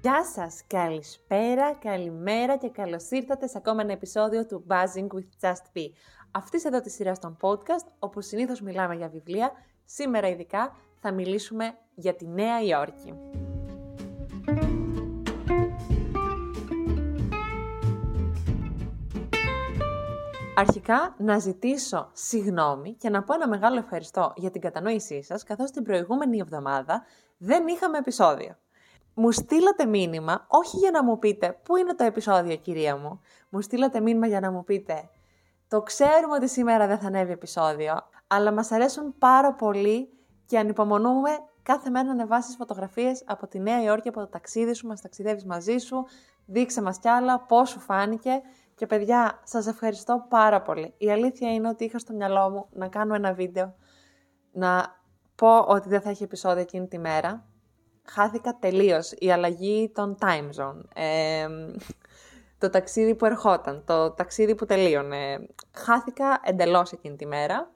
Γεια σας, καλησπέρα, καλημέρα και καλώς ήρθατε σε ακόμα ένα επεισόδιο του Buzzing with Just Be. Αυτής εδώ τη σειρά των podcast, όπου συνήθως μιλάμε για βιβλία, σήμερα ειδικά θα μιλήσουμε για τη Νέα Υόρκη. Αρχικά να ζητήσω συγγνώμη και να πω ένα μεγάλο ευχαριστώ για την κατανόησή σας, καθώς την προηγούμενη εβδομάδα δεν είχαμε επεισόδιο. Μου στείλατε μήνυμα, όχι για να μου πείτε πού είναι το επεισόδιο κυρία μου, μου στείλατε μήνυμα για να μου πείτε το ξέρουμε ότι σήμερα δεν θα ανέβει επεισόδιο, αλλά μας αρέσουν πάρα πολύ και ανυπομονούμε κάθε μέρα να ανεβάσεις φωτογραφίες από τη Νέα Υόρκη, από το ταξίδι σου, μας ταξιδεύεις μαζί σου, δείξε μας κι άλλα, πώς σου φάνηκε και παιδιά, σας ευχαριστώ πάρα πολύ. Η αλήθεια είναι ότι είχα στο μυαλό μου να κάνω ένα βίντεο, να πω ότι δεν θα έχει επεισόδιο εκείνη τη μέρα. Χάθηκα τελείως η αλλαγή των time zone, το ταξίδι που ερχόταν, το ταξίδι που τελείωνε. Χάθηκα εντελώς εκείνη τη μέρα.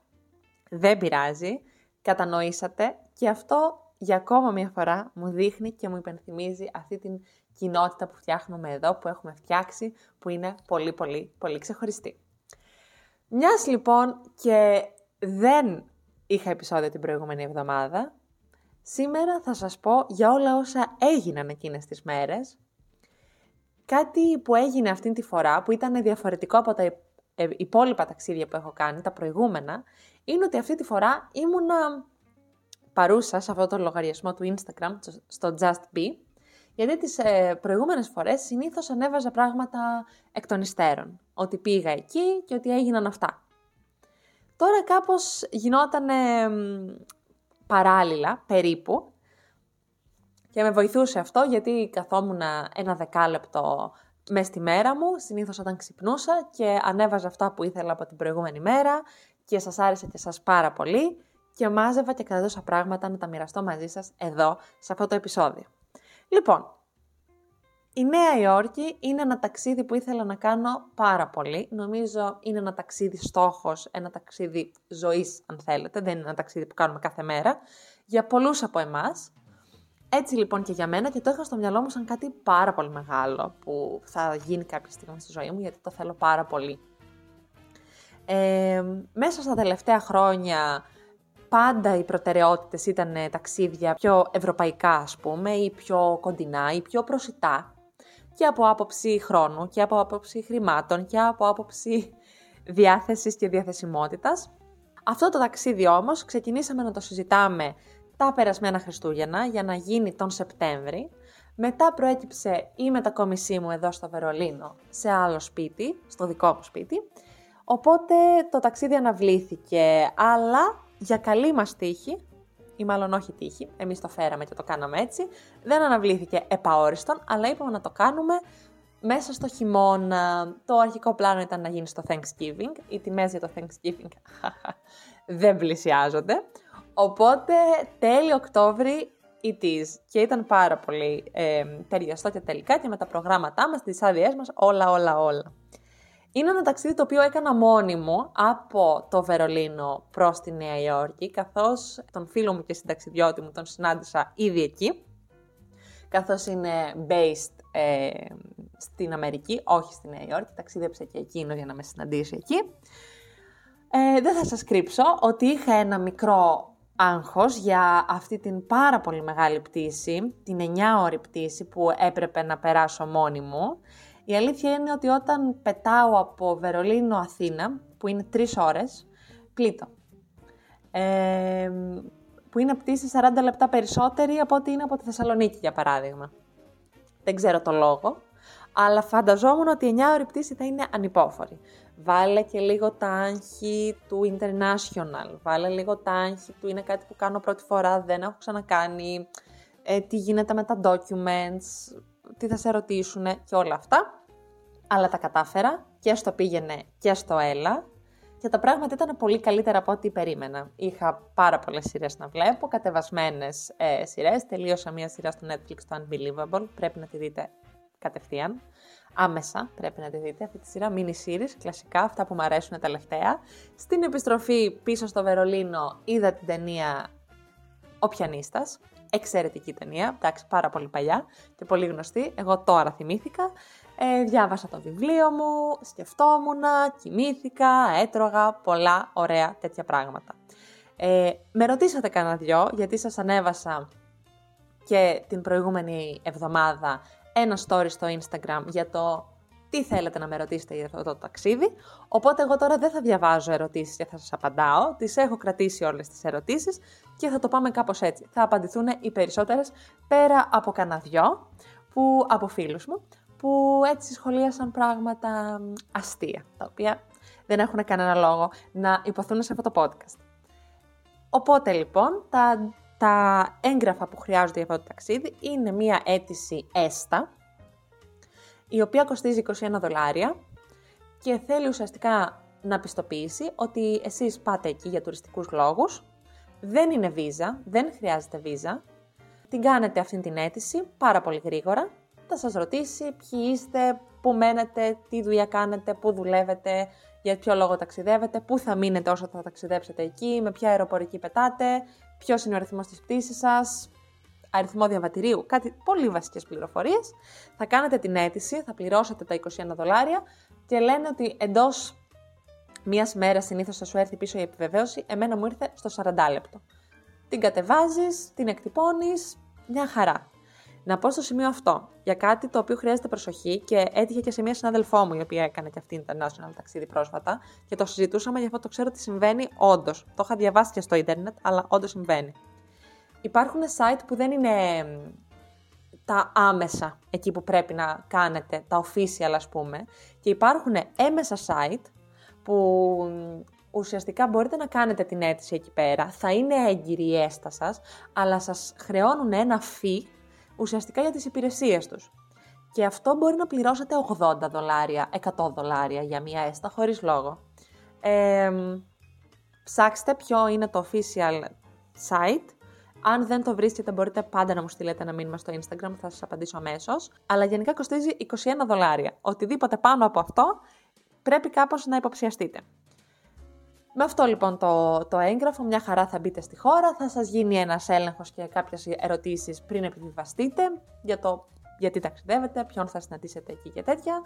Δεν πειράζει, κατανοήσατε και αυτό για ακόμα μια φορά μου δείχνει και μου υπενθυμίζει αυτή την κοινότητα που φτιάχνουμε εδώ, που έχουμε φτιάξει, που είναι πολύ πολύ πολύ ξεχωριστή. Μιας λοιπόν και δεν είχα επεισόδιο την προηγούμενη εβδομάδα, σήμερα θα σας πω για όλα όσα έγιναν εκείνες τις μέρες. Κάτι που έγινε αυτή τη φορά, που ήταν διαφορετικό από τα υπόλοιπα ταξίδια που έχω κάνει, τα προηγούμενα, είναι ότι αυτή τη φορά ήμουνα παρούσα σε αυτό το λογαριασμό του Instagram, στο Just Be, γιατί τις ε, προηγούμενες φορές συνήθως ανέβαζα πράγματα εκ των υστέρων. Ότι πήγα εκεί και ότι έγιναν αυτά. Τώρα κάπως γινόταν παράλληλα, περίπου, και με βοηθούσε αυτό γιατί καθόμουν ένα δεκάλεπτο μέσα στη μέρα μου, συνήθως όταν ξυπνούσα και ανέβαζα αυτά που ήθελα από την προηγούμενη μέρα και σας άρεσε και σας πάρα πολύ και μάζευα και κρατούσα πράγματα να τα μοιραστώ μαζί σας εδώ, σε αυτό το επεισόδιο. Λοιπόν, η Νέα Υόρκη είναι ένα ταξίδι που ήθελα να κάνω πάρα πολύ. Νομίζω είναι ένα ταξίδι στόχος, ένα ταξίδι ζωής αν θέλετε, δεν είναι ένα ταξίδι που κάνουμε κάθε μέρα, για πολλούς από εμάς. Έτσι λοιπόν και για μένα και το είχα στο μυαλό μου σαν κάτι πάρα πολύ μεγάλο που θα γίνει κάποια στιγμή στη ζωή μου γιατί το θέλω πάρα πολύ. Ε, μέσα στα τελευταία χρόνια πάντα οι προτεραιότητες ήταν ταξίδια πιο ευρωπαϊκά ας πούμε ή πιο κοντινά ή πιο προσιτά και από άποψη χρόνου και από άποψη χρημάτων και από άποψη διάθεσης και διαθεσιμότητας. Αυτό το ταξίδι όμως ξεκινήσαμε να το συζητάμε τα περασμένα Χριστούγεννα για να γίνει τον Σεπτέμβρη. Μετά προέκυψε η μετακόμισή μου εδώ στο Βερολίνο σε άλλο σπίτι, στο δικό μου σπίτι. Οπότε το ταξίδι αναβλήθηκε, αλλά για καλή μας τύχη, ή μάλλον όχι τύχη, εμείς το φέραμε και το κάναμε έτσι, δεν αναβλήθηκε επαόριστον, αλλά είπαμε να το κάνουμε μέσα στο χειμώνα. Το αρχικό πλάνο ήταν να γίνει στο Thanksgiving, οι τιμές για το Thanksgiving δεν πλησιάζονται. Οπότε τέλειο Οκτώβρη it is. Και ήταν πάρα πολύ ε, ταιριαστό και τελικά και με τα προγράμματά μας, τις άδειές μας, όλα όλα όλα. Είναι ένα ταξίδι το οποίο έκανα μόνη μου από το Βερολίνο προς τη Νέα Υόρκη, καθώς τον φίλο μου και συνταξιδιώτη μου τον συνάντησα ήδη εκεί, καθώς είναι based ε, στην Αμερική, όχι στη Νέα Υόρκη, ταξίδεψε και εκείνο για να με συναντήσει εκεί. Ε, δεν θα σας κρύψω ότι είχα ένα μικρό άγχος για αυτή την πάρα πολύ μεγάλη πτήση, την 9 ώρη πτήση που έπρεπε να περάσω μόνη μου, η αλήθεια είναι ότι όταν πετάω από Βερολίνο Αθήνα, που είναι τρεις ώρες, πλήττω. Ε, που είναι πτήση 40 λεπτά περισσότερη από ό,τι είναι από τη Θεσσαλονίκη, για παράδειγμα. Δεν ξέρω το λόγο, αλλά φανταζόμουν ότι η 9 ώρη πτήση θα είναι ανυπόφορη. Βάλε και λίγο τα άγχη του international, βάλε λίγο τα άγχη του είναι κάτι που κάνω πρώτη φορά, δεν έχω ξανακάνει, ε, τι γίνεται με τα documents, τι θα σε ρωτήσουν και όλα αυτά. Αλλά τα κατάφερα και στο πήγαινε και στο έλα και τα πράγματα ήταν πολύ καλύτερα από ό,τι περίμενα. Είχα πάρα πολλές σειρές να βλέπω, κατεβασμένες ε, σειρές. Τελείωσα μία σειρά στο Netflix, το Unbelievable. Πρέπει να τη δείτε κατευθείαν. Άμεσα πρέπει να τη δείτε αυτή τη σειρά, mini series, κλασικά, αυτά που μου αρέσουν τελευταία. Στην επιστροφή πίσω στο Βερολίνο είδα την ταινία «Ο Πιανίστας», εξαιρετική ταινία, εντάξει πάρα πολύ παλιά και πολύ γνωστή, εγώ τώρα θυμήθηκα. Ε, διάβασα το βιβλίο μου, σκεφτόμουν, κοιμήθηκα, έτρωγα πολλά ωραία τέτοια πράγματα. Ε, με ρωτήσατε κανένα δυο, γιατί σας ανέβασα και την προηγούμενη εβδομάδα ένα story στο Instagram για το τι θέλετε να με ρωτήσετε για αυτό το ταξίδι. Οπότε εγώ τώρα δεν θα διαβάζω ερωτήσεις και θα σας απαντάω. Τις έχω κρατήσει όλες τις ερωτήσεις και θα το πάμε κάπως έτσι. Θα απαντηθούν οι περισσότερες πέρα από κανένα δυο που, από φίλους μου που έτσι σχολίασαν πράγματα αστεία, τα οποία δεν έχουν κανένα λόγο να υποθούν σε αυτό το podcast. Οπότε λοιπόν, τα, τα έγγραφα που χρειάζονται για αυτό το ταξίδι είναι μία αίτηση έστα, η οποία κοστίζει 21 δολάρια και θέλει ουσιαστικά να πιστοποιήσει ότι εσείς πάτε εκεί για τουριστικούς λόγους, δεν είναι βίζα, δεν χρειάζεται βίζα, την κάνετε αυτή την αίτηση πάρα πολύ γρήγορα, θα σας ρωτήσει ποιοι είστε, πού μένετε, τι δουλειά κάνετε, πού δουλεύετε, για ποιο λόγο ταξιδεύετε, πού θα μείνετε όσο θα ταξιδέψετε εκεί, με ποια αεροπορική πετάτε, ποιος είναι ο αριθμός της πτήσης σας, αριθμό διαβατηρίου, κάτι πολύ βασικές πληροφορίες. Θα κάνετε την αίτηση, θα πληρώσετε τα 21 δολάρια και λένε ότι εντός μίας μέρας συνήθως θα σου έρθει πίσω η επιβεβαίωση, εμένα μου ήρθε στο 40 λεπτό. Την κατεβάζεις, την εκτυπώνεις, μια χαρά. Να πω στο σημείο αυτό για κάτι το οποίο χρειάζεται προσοχή και έτυχε και σε μια συνάδελφό μου η οποία έκανε και αυτή international ταξίδι πρόσφατα και το συζητούσαμε γι' αυτό το ξέρω ότι συμβαίνει όντως. Το είχα διαβάσει και στο ίντερνετ, αλλά όντως συμβαίνει. Υπάρχουν site που δεν είναι τα άμεσα εκεί που πρέπει να κάνετε, τα official ας πούμε, και υπάρχουν έμεσα site που ουσιαστικά μπορείτε να κάνετε την αίτηση εκεί πέρα, θα είναι έγκυρη η έστα σας, αλλά σας χρεώνουν ένα fee ουσιαστικά για τις υπηρεσίες τους. Και αυτό μπορεί να πληρώσετε 80 δολάρια, 100 δολάρια για μία έστα χωρίς λόγο. Ε, ψάξτε ποιο είναι το official site. Αν δεν το βρίσκετε μπορείτε πάντα να μου στείλετε ένα μήνυμα στο Instagram, θα σας απαντήσω αμέσως. Αλλά γενικά κοστίζει 21 δολάρια. Οτιδήποτε πάνω από αυτό πρέπει κάπως να υποψιαστείτε. Με αυτό λοιπόν το, το έγγραφο, μια χαρά θα μπείτε στη χώρα, θα σας γίνει ένας έλεγχος και κάποιες ερωτήσεις πριν επιβιβαστείτε για το γιατί ταξιδεύετε, ποιον θα συναντήσετε εκεί και τέτοια.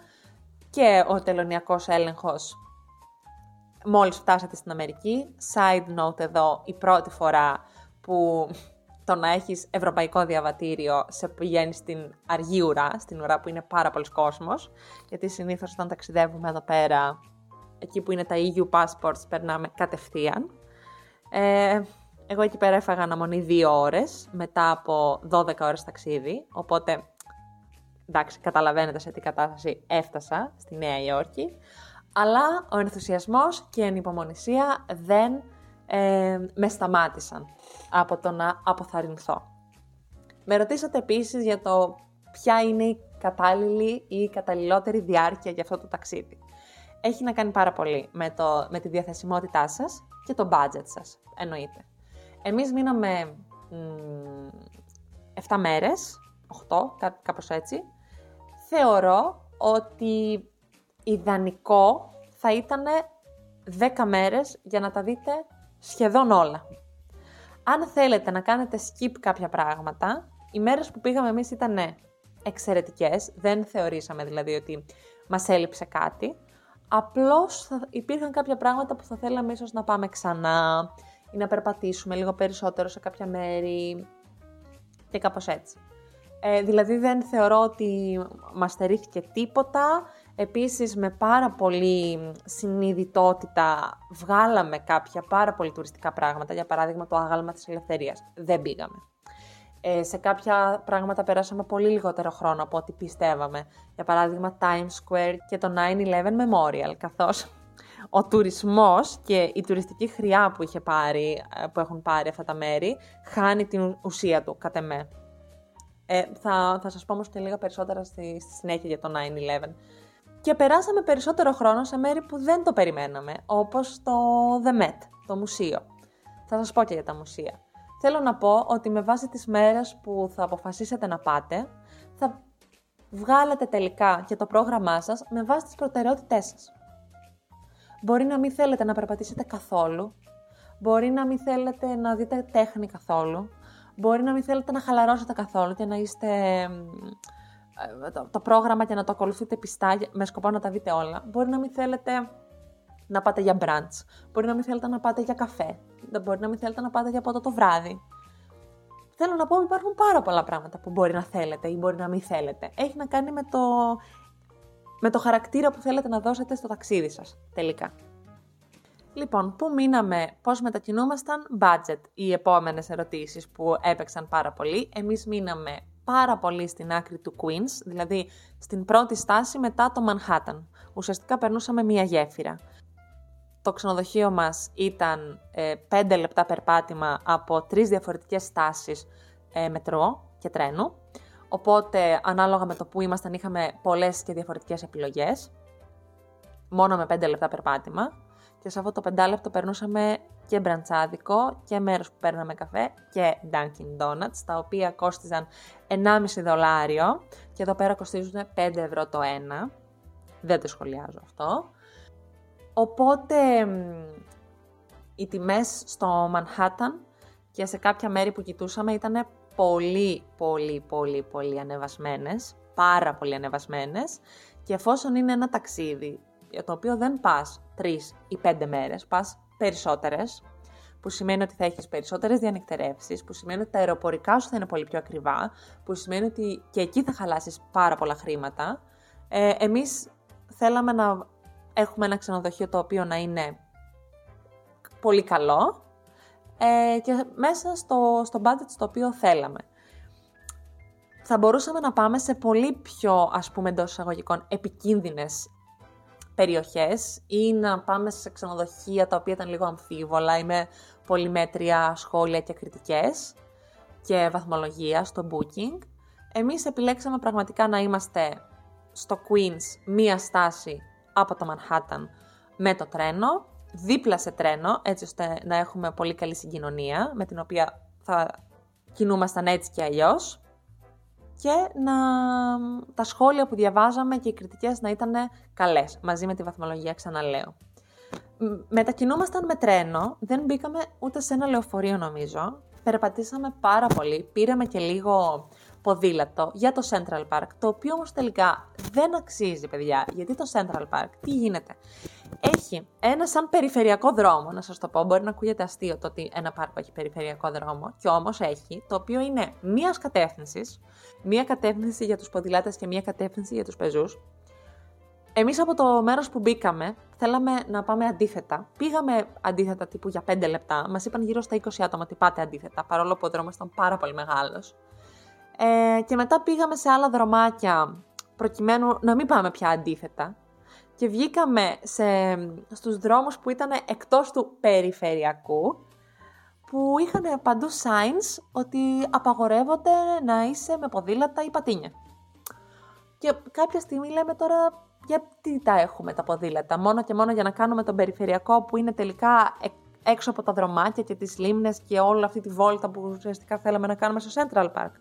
Και ο τελωνιακός έλεγχος μόλις φτάσατε στην Αμερική. Side note εδώ, η πρώτη φορά που το να έχεις ευρωπαϊκό διαβατήριο σε πηγαίνεις στην αργή ουρά, στην ουρά που είναι πάρα πολλοί κόσμος, γιατί συνήθως όταν ταξιδεύουμε εδώ πέρα εκεί που είναι τα EU passports, περνάμε κατευθείαν. Ε, εγώ εκεί πέρα έφαγα αναμονή δύο ώρες, μετά από 12 ώρες ταξίδι, οπότε, εντάξει, καταλαβαίνετε σε τι κατάσταση έφτασα στη Νέα Υόρκη, αλλά ο ενθουσιασμός και η ανυπομονησία δεν ε, με σταμάτησαν από το να αποθαρρυνθώ. Με ρωτήσατε επίσης για το ποια είναι η κατάλληλη ή η καταλληλότερη διάρκεια για αυτό το ταξίδι έχει να κάνει πάρα πολύ με, το, με τη διαθεσιμότητά σας και το budget σας, εννοείται. Εμείς μείναμε μ, 7 μέρες, 8, κάπως έτσι. Θεωρώ ότι ιδανικό θα ήταν 10 μέρες για να τα δείτε σχεδόν όλα. Αν θέλετε να κάνετε skip κάποια πράγματα, οι μέρες που πήγαμε εμείς ήταν εξαιρετικές, δεν θεωρήσαμε δηλαδή ότι μας έλειψε κάτι. Απλώς θα υπήρχαν κάποια πράγματα που θα θέλαμε ίσως να πάμε ξανά ή να περπατήσουμε λίγο περισσότερο σε κάποια μέρη και κάπως έτσι. Ε, δηλαδή δεν θεωρώ ότι μας στερήθηκε τίποτα. Επίσης με πάρα πολύ συνειδητότητα βγάλαμε κάποια πάρα πολύ τουριστικά πράγματα. Για παράδειγμα το άγαλμα της ελευθερίας. Δεν πήγαμε. Ε, σε κάποια πράγματα περάσαμε πολύ λιγότερο χρόνο από ό,τι πιστεύαμε. Για παράδειγμα, Times Square και το 9-11 Memorial, καθώς ο τουρισμός και η τουριστική χρειά που, είχε πάρει, ε, που έχουν πάρει αυτά τα μέρη χάνει την ουσία του, κατ' εμέ. Ε, θα, θα σας πω όμως και λίγα περισσότερα στη, στη συνέχεια για το 9-11. Και περάσαμε περισσότερο χρόνο σε μέρη που δεν το περιμέναμε, όπως το The Met, το μουσείο. Θα σας πω και για τα μουσεία. Θέλω να πω ότι με βάση τις μέρες που θα αποφασίσετε να πάτε, θα βγάλετε τελικά και το πρόγραμμά σας με βάση τις προτεραιότητές σας. Μπορεί να μην θέλετε να περπατήσετε καθόλου, μπορεί να μην θέλετε να δείτε τέχνη καθόλου, Μπορεί να μην θέλετε να χαλαρώσετε καθόλου και να είστε ε, το, το πρόγραμμα και να το ακολουθείτε πιστά με σκοπό να τα δείτε όλα. Μπορεί να μην θέλετε να πάτε για brunch. Μπορεί να μην θέλετε να πάτε για καφέ. Μπορεί να μην θέλετε να πάτε για ποτό το βράδυ. Θέλω να πω, υπάρχουν πάρα πολλά πράγματα που μπορεί να θέλετε ή μπορεί να μην θέλετε. Έχει να κάνει με το, με το χαρακτήρα που θέλετε να δώσετε στο ταξίδι σας, τελικά. Λοιπόν, πού μείναμε, πώς μετακινούμασταν, budget, οι επόμενες ερωτήσεις που έπαιξαν πάρα πολύ. Εμείς μείναμε πάρα πολύ στην άκρη του Queens, δηλαδή στην πρώτη στάση μετά το Manhattan. Ουσιαστικά περνούσαμε μία γέφυρα. Το ξενοδοχείο μας ήταν ε, 5 λεπτά περπάτημα από τρεις διαφορετικές στάσεις ε, μετρό και τρένου. Οπότε, ανάλογα με το που ήμασταν, είχαμε πολλές και διαφορετικές επιλογές. Μόνο με 5 λεπτά περπάτημα. Και σε αυτό το πεντάλεπτο περνούσαμε και μπραντσάδικο και μέρος που παίρναμε καφέ και Dunkin' Donuts, τα οποία κόστιζαν 1,5 δολάριο και εδώ πέρα κοστίζουν 5 ευρώ το ένα. Δεν το σχολιάζω αυτό. Οπότε οι τιμές στο Manhattan και σε κάποια μέρη που κοιτούσαμε ήταν πολύ, πολύ, πολύ, πολύ ανεβασμένες, πάρα πολύ ανεβασμένες και εφόσον είναι ένα ταξίδι για το οποίο δεν πας τρεις ή πέντε μέρες, πας περισσότερες, που σημαίνει ότι θα έχεις περισσότερες διανυκτερεύσεις, που σημαίνει ότι τα αεροπορικά σου θα είναι πολύ πιο ακριβά, που σημαίνει ότι και εκεί θα χαλάσεις πάρα πολλά χρήματα. Ε, εμείς θέλαμε να έχουμε ένα ξενοδοχείο το οποίο να είναι πολύ καλό ε, και μέσα στο, στο budget στο οποίο θέλαμε. Θα μπορούσαμε να πάμε σε πολύ πιο, ας πούμε, εντός εισαγωγικών, επικίνδυνες περιοχές ή να πάμε σε ξενοδοχεία τα οποία ήταν λίγο αμφίβολα ή με πολυμέτρια σχόλια και κριτικές και βαθμολογία στο booking. Εμείς επιλέξαμε πραγματικά να είμαστε στο Queens μία στάση από το Manhattan με το τρένο, δίπλα σε τρένο, έτσι ώστε να έχουμε πολύ καλή συγκοινωνία, με την οποία θα κινούμασταν έτσι και αλλιώς και να, τα σχόλια που διαβάζαμε και οι κριτικές να ήταν καλές, μαζί με τη βαθμολογία ξαναλέω. Μετακινούμασταν με τρένο, δεν μπήκαμε ούτε σε ένα λεωφορείο νομίζω, περπατήσαμε πάρα πολύ, πήραμε και λίγο ποδήλατο για το Central Park, το οποίο όμως τελικά δεν αξίζει παιδιά, γιατί το Central Park, τι γίνεται; Έχει ένα σαν περιφερειακό δρόμο, να σας το πω, μπορεί να ακούγεται αστείο το ότι ένα πάρκο έχει περιφερειακό δρόμο, και όμως έχει, το οποίο είναι μίας κατεύθυνσης, μία κατεύθυνση για τους ποδηλάτες και μία κατεύθυνση για τους πεζούς. Εμείς από το μέρος που μπήκαμε, θέλαμε να πάμε αντίθετα. Πήγαμε αντίθετα τύπου για 5 λεπτά, μας είπαν γύρω στα 20 άτομα ότι πάτε αντίθετα, παρόλο που ο δρόμος ήταν πάρα πολύ μεγάλος. Ε, και μετά πήγαμε σε άλλα δρομάκια προκειμένου να μην πάμε πια αντίθετα. Και βγήκαμε σε, στους δρόμους που ήταν εκτός του περιφερειακού, που είχαν παντού signs ότι απαγορεύονται να είσαι με ποδήλατα ή πατίνια. Και κάποια στιγμή λέμε τώρα γιατί τα έχουμε τα ποδήλατα, μόνο και μόνο για να κάνουμε τον περιφερειακό που είναι τελικά έξω από τα δρομάκια και τις λίμνες και όλη αυτή τη βόλτα που ουσιαστικά θέλαμε να κάνουμε στο Central Park.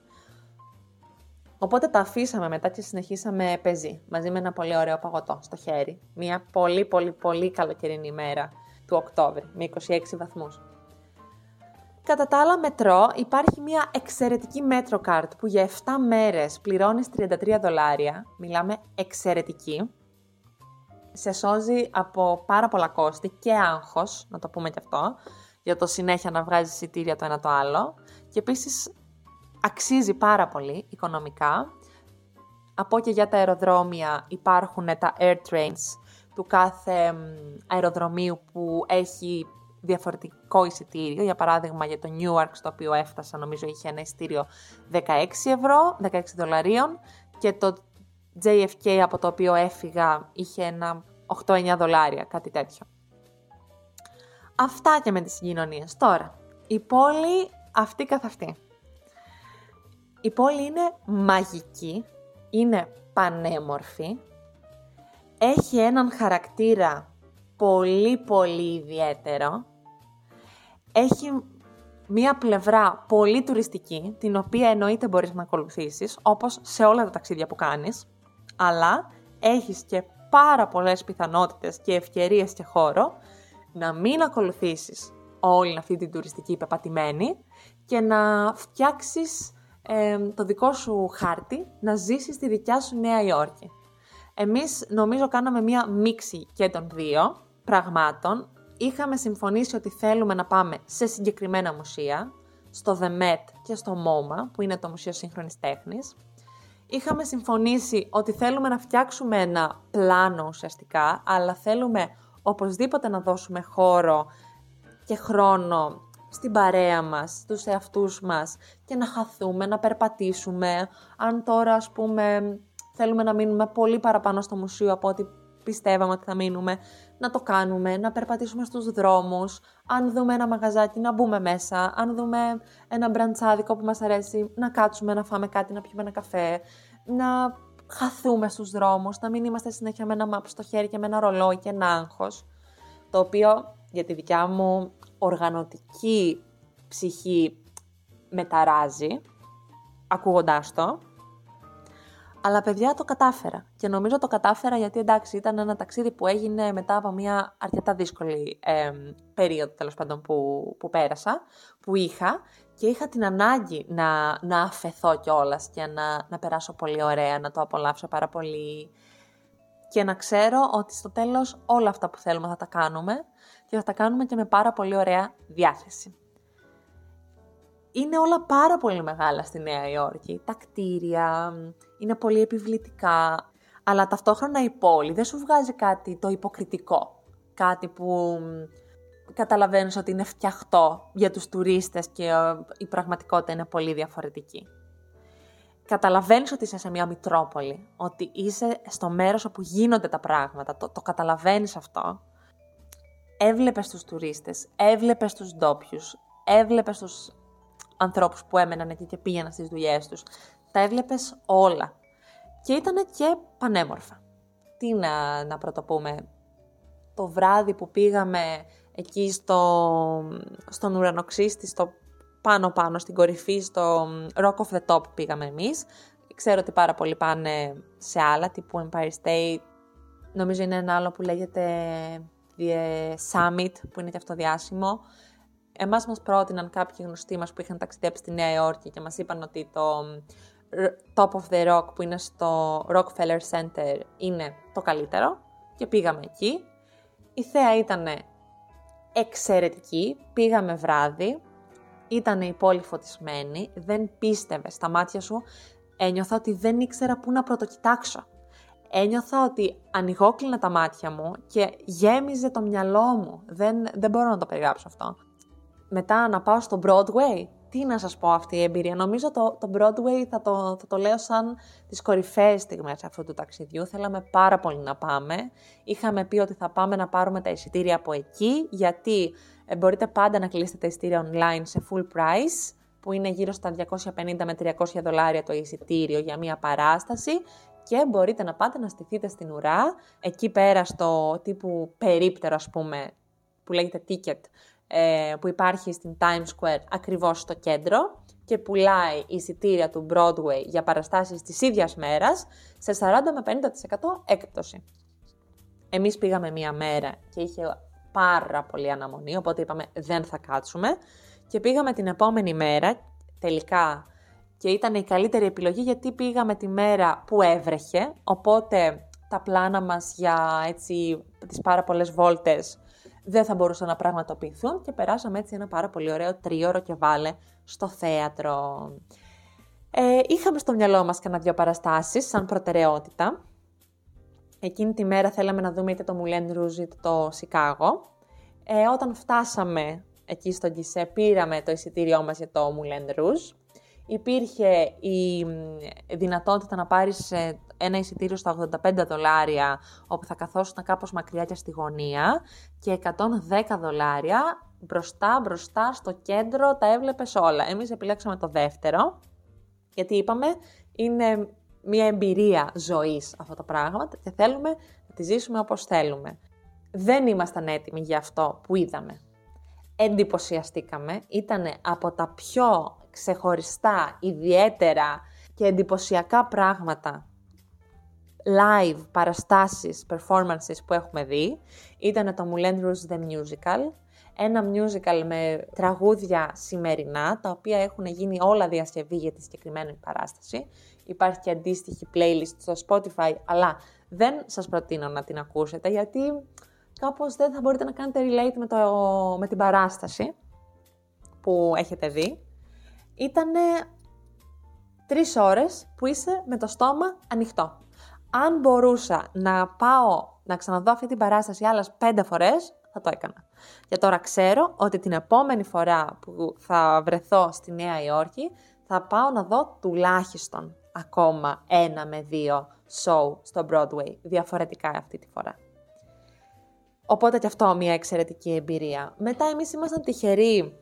Οπότε τα αφήσαμε μετά και συνεχίσαμε πεζί, μαζί με ένα πολύ ωραίο παγωτό στο χέρι. Μια πολύ πολύ πολύ καλοκαιρινή ημέρα του Οκτώβρη, με 26 βαθμούς. Κατά τα άλλα μετρό υπάρχει μια εξαιρετική MetroCard που για 7 μέρες πληρώνεις 33 δολάρια, μιλάμε εξαιρετική. Σε σώζει από πάρα πολλά κόστη και άγχος, να το πούμε και αυτό, για το συνέχεια να βγάζεις εισιτήρια το ένα το άλλο. Και επίσης αξίζει πάρα πολύ οικονομικά. Από και για τα αεροδρόμια υπάρχουν τα air trains του κάθε αεροδρομίου που έχει διαφορετικό εισιτήριο. Για παράδειγμα για το Newark στο οποίο έφτασα νομίζω είχε ένα εισιτήριο 16 ευρώ, 16 δολαρίων και το JFK από το οποίο έφυγα είχε ένα 8-9 δολάρια, κάτι τέτοιο. Αυτά και με τις συγκοινωνίες. Τώρα, η πόλη αυτή καθ' αυτή. Η πόλη είναι μαγική, είναι πανέμορφη, έχει έναν χαρακτήρα πολύ πολύ ιδιαίτερο, έχει μία πλευρά πολύ τουριστική, την οποία εννοείται μπορείς να ακολουθήσεις, όπως σε όλα τα ταξίδια που κάνεις, αλλά έχεις και πάρα πολλές πιθανότητες και ευκαιρίες και χώρο να μην ακολουθήσεις όλη αυτή την τουριστική πεπατημένη και να φτιάξεις το δικό σου χάρτη, να ζήσεις στη δικιά σου Νέα Υόρκη. Εμείς νομίζω κάναμε μία μίξη και των δύο πραγμάτων. Είχαμε συμφωνήσει ότι θέλουμε να πάμε σε συγκεκριμένα μουσεία, στο The Met και στο MoMA, που είναι το Μουσείο Σύγχρονης Τέχνης. Είχαμε συμφωνήσει ότι θέλουμε να φτιάξουμε ένα πλάνο ουσιαστικά, αλλά θέλουμε οπωσδήποτε να δώσουμε χώρο και χρόνο στην παρέα μας, στους εαυτούς μας και να χαθούμε, να περπατήσουμε. Αν τώρα ας πούμε θέλουμε να μείνουμε πολύ παραπάνω στο μουσείο από ό,τι πιστεύαμε ότι θα μείνουμε, να το κάνουμε, να περπατήσουμε στους δρόμους, αν δούμε ένα μαγαζάκι να μπούμε μέσα, αν δούμε ένα μπραντσάδικο που μας αρέσει να κάτσουμε, να φάμε κάτι, να πιούμε ένα καφέ, να χαθούμε στους δρόμους, να μην είμαστε συνέχεια με ένα μάπ στο χέρι και με ένα ρολόι και ένα άγχος, το οποίο για τη δικιά μου οργανωτική ψυχή μεταράζει, ακούγοντάς το, αλλά παιδιά το κατάφερα. Και νομίζω το κατάφερα γιατί εντάξει ήταν ένα ταξίδι που έγινε μετά από μια αρκετά δύσκολη ε, περίοδο τέλος πάντων που, που πέρασα, που είχα. Και είχα την ανάγκη να, να αφαιθώ κιόλας και να, να περάσω πολύ ωραία, να το απολαύσω πάρα πολύ. Και να ξέρω ότι στο τέλος όλα αυτά που θέλουμε θα τα κάνουμε και θα τα κάνουμε και με πάρα πολύ ωραία διάθεση είναι όλα πάρα πολύ μεγάλα στη Νέα Υόρκη. Τα κτίρια είναι πολύ επιβλητικά, αλλά ταυτόχρονα η πόλη δεν σου βγάζει κάτι το υποκριτικό. Κάτι που καταλαβαίνεις ότι είναι φτιαχτό για τους τουρίστες και ε, η πραγματικότητα είναι πολύ διαφορετική. Καταλαβαίνεις ότι είσαι σε μια μητρόπολη, ότι είσαι στο μέρος όπου γίνονται τα πράγματα, το, το καταλαβαίνεις αυτό. Έβλεπες τους τουρίστες, έβλεπες τους ντόπιους, έβλεπες τους ανθρώπους που έμεναν εκεί και πήγαιναν στις δουλειές τους. Τα έβλεπες όλα. Και ήταν και πανέμορφα. Τι να, να πρωτοπούμε. Το βράδυ που πήγαμε εκεί στο, στον ουρανοξύστη, στο πάνω-πάνω, στην κορυφή, στο Rock of the Top πήγαμε εμείς. Ξέρω ότι πάρα πολλοί πάνε σε άλλα, τύπου Empire State. Νομίζω είναι ένα άλλο που λέγεται The Summit, που είναι και αυτό διάσημο. Εμάς μας πρότειναν κάποιοι γνωστοί μας που είχαν ταξιδέψει στη Νέα Υόρκη και μας είπαν ότι το Top of the Rock που είναι στο Rockefeller Center είναι το καλύτερο και πήγαμε εκεί. Η θέα ήταν εξαιρετική, πήγαμε βράδυ, ήταν η πόλη φωτισμένη, δεν πίστευε στα μάτια σου, ένιωθα ότι δεν ήξερα πού να πρωτοκοιτάξω. Ένιωθα ότι ανοιγόκλεινα τα μάτια μου και γέμιζε το μυαλό μου. Δεν, δεν μπορώ να το περιγράψω αυτό μετά να πάω στο Broadway. Τι να σας πω αυτή η εμπειρία. Νομίζω το, το Broadway θα το, θα το λέω σαν τις κορυφαίες στιγμές αυτού του ταξιδιού. Θέλαμε πάρα πολύ να πάμε. Είχαμε πει ότι θα πάμε να πάρουμε τα εισιτήρια από εκεί, γιατί ε, μπορείτε πάντα να κλείσετε τα εισιτήρια online σε full price, που είναι γύρω στα 250 με 300 δολάρια το εισιτήριο για μία παράσταση και μπορείτε να πάτε να στηθείτε στην ουρά, εκεί πέρα στο τύπου περίπτερο ας πούμε, που λέγεται ticket, ε, που υπάρχει στην Times Square ακριβώς στο κέντρο και πουλάει εισιτήρια του Broadway για παραστάσεις της ίδιας μέρας σε 40 με 50% έκπτωση. Εμείς πήγαμε μία μέρα και είχε πάρα πολύ αναμονή, οπότε είπαμε δεν θα κάτσουμε και πήγαμε την επόμενη μέρα τελικά και ήταν η καλύτερη επιλογή γιατί πήγαμε τη μέρα που έβρεχε, οπότε τα πλάνα μας για έτσι, τις πάρα πολλές βόλτες δεν θα μπορούσαν να πραγματοποιηθούν και περάσαμε έτσι ένα πάρα πολύ ωραίο τρίωρο και βάλε στο θέατρο. Ε, είχαμε στο μυαλό μας κανένα δύο παραστάσεις σαν προτεραιότητα. Εκείνη τη μέρα θέλαμε να δούμε είτε το Moulin Rouge είτε το Σικάγο. Ε, όταν φτάσαμε εκεί στον Κισέ πήραμε το εισιτήριό μας για το Moulin Rouge. Υπήρχε η δυνατότητα να πάρεις ε, ένα εισιτήριο στα 85 δολάρια, όπου θα καθόσουν κάπως μακριά και στη γωνία, και 110 δολάρια μπροστά, μπροστά, στο κέντρο, τα έβλεπες όλα. Εμείς επιλέξαμε το δεύτερο, γιατί είπαμε, είναι μια εμπειρία ζωής αυτό το πράγμα και θέλουμε να τη ζήσουμε όπως θέλουμε. Δεν ήμασταν έτοιμοι για αυτό που είδαμε. Εντυπωσιαστήκαμε, ήταν από τα πιο ξεχωριστά, ιδιαίτερα και εντυπωσιακά πράγματα live παραστάσεις, performances που έχουμε δει. Ήταν το Moulin Rouge The Musical. ένα musical με τραγούδια σημερινά, τα οποία έχουν γίνει όλα διασκευή για τη συγκεκριμένη παράσταση. Υπάρχει και αντίστοιχη playlist στο Spotify, αλλά δεν σας προτείνω να την ακούσετε, γιατί κάπως δεν θα μπορείτε να κάνετε relate με, το, με την παράσταση που έχετε δει. Ήτανε τρεις ώρες που είσαι με το στόμα ανοιχτό. Αν μπορούσα να πάω να ξαναδώ αυτή την παράσταση άλλες πέντε φορές, θα το έκανα. Και τώρα ξέρω ότι την επόμενη φορά που θα βρεθώ στη Νέα Υόρκη, θα πάω να δω τουλάχιστον ακόμα ένα με δύο show στο Broadway, διαφορετικά αυτή τη φορά. Οπότε και αυτό μια εξαιρετική εμπειρία. Μετά εμείς ήμασταν τυχεροί,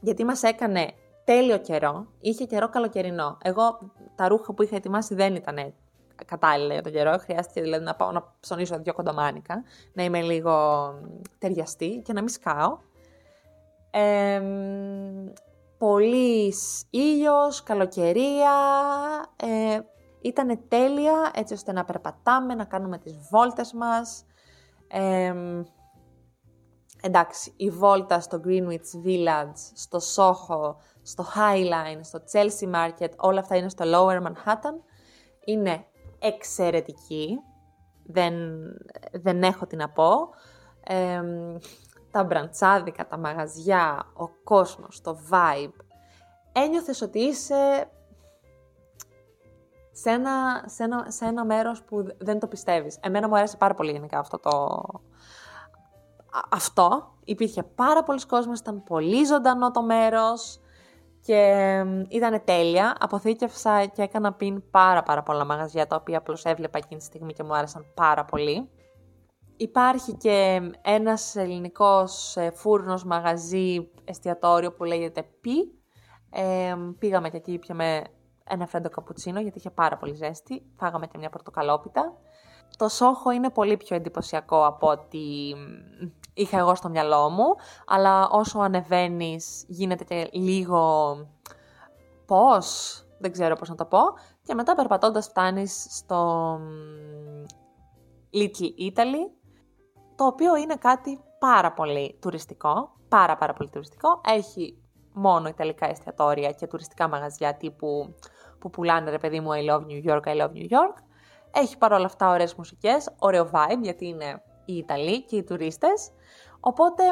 γιατί μας έκανε τέλειο καιρό, είχε καιρό καλοκαιρινό. Εγώ τα ρούχα που είχα ετοιμάσει δεν ήταν κατάλληλα για τον καιρό. Χρειάστηκε δηλαδή να πάω να ψωνίσω δύο κοντομάνικα, να είμαι λίγο ταιριαστή και να μην σκάω. Ε, πολύς ήλιος, καλοκαιρία, ε, ήταν τέλεια έτσι ώστε να περπατάμε, να κάνουμε τις βόλτες μας. Ε, εντάξει, η βόλτα στο Greenwich Village, στο Soho, στο Highline, στο Chelsea Market, όλα αυτά είναι στο Lower Manhattan. Είναι εξαιρετική, δεν, δεν έχω τι να πω. τα μπραντσάδικα, τα μαγαζιά, ο κόσμος, το vibe. Ένιωθες ότι είσαι σε ένα, σε, ένα, σε ένα μέρος που δεν το πιστεύεις. Εμένα μου αρέσει πάρα πολύ γενικά αυτό το... Αυτό. Υπήρχε πάρα πολλοί κόσμος, ήταν πολύ ζωντανό το μέρος και ήταν τέλεια. Αποθήκευσα και έκανα πιν πάρα πάρα πολλά μαγαζιά τα οποία απλώς έβλεπα εκείνη τη στιγμή και μου άρεσαν πάρα πολύ. Υπάρχει και ένας ελληνικός ε, φούρνος μαγαζί εστιατόριο που λέγεται Πι. Ε, πήγαμε και εκεί πιαμε ένα φρέντο καπουτσίνο γιατί είχε πάρα πολύ ζέστη. Φάγαμε και μια πορτοκαλόπιτα. Το Σόχο είναι πολύ πιο εντυπωσιακό από ότι είχα εγώ στο μυαλό μου, αλλά όσο ανεβαίνεις γίνεται και λίγο πώς, δεν ξέρω πώς να το πω, και μετά περπατώντας φτάνεις στο Little Italy, το οποίο είναι κάτι πάρα πολύ τουριστικό, πάρα πάρα πολύ τουριστικό, έχει μόνο ιταλικά εστιατόρια και τουριστικά μαγαζιά τύπου που πουλάνε ρε παιδί μου I love New York, I love New York. Έχει παρόλα αυτά ωραίες μουσικές, ωραίο vibe γιατί είναι οι Ιταλοί και οι τουρίστες. Οπότε,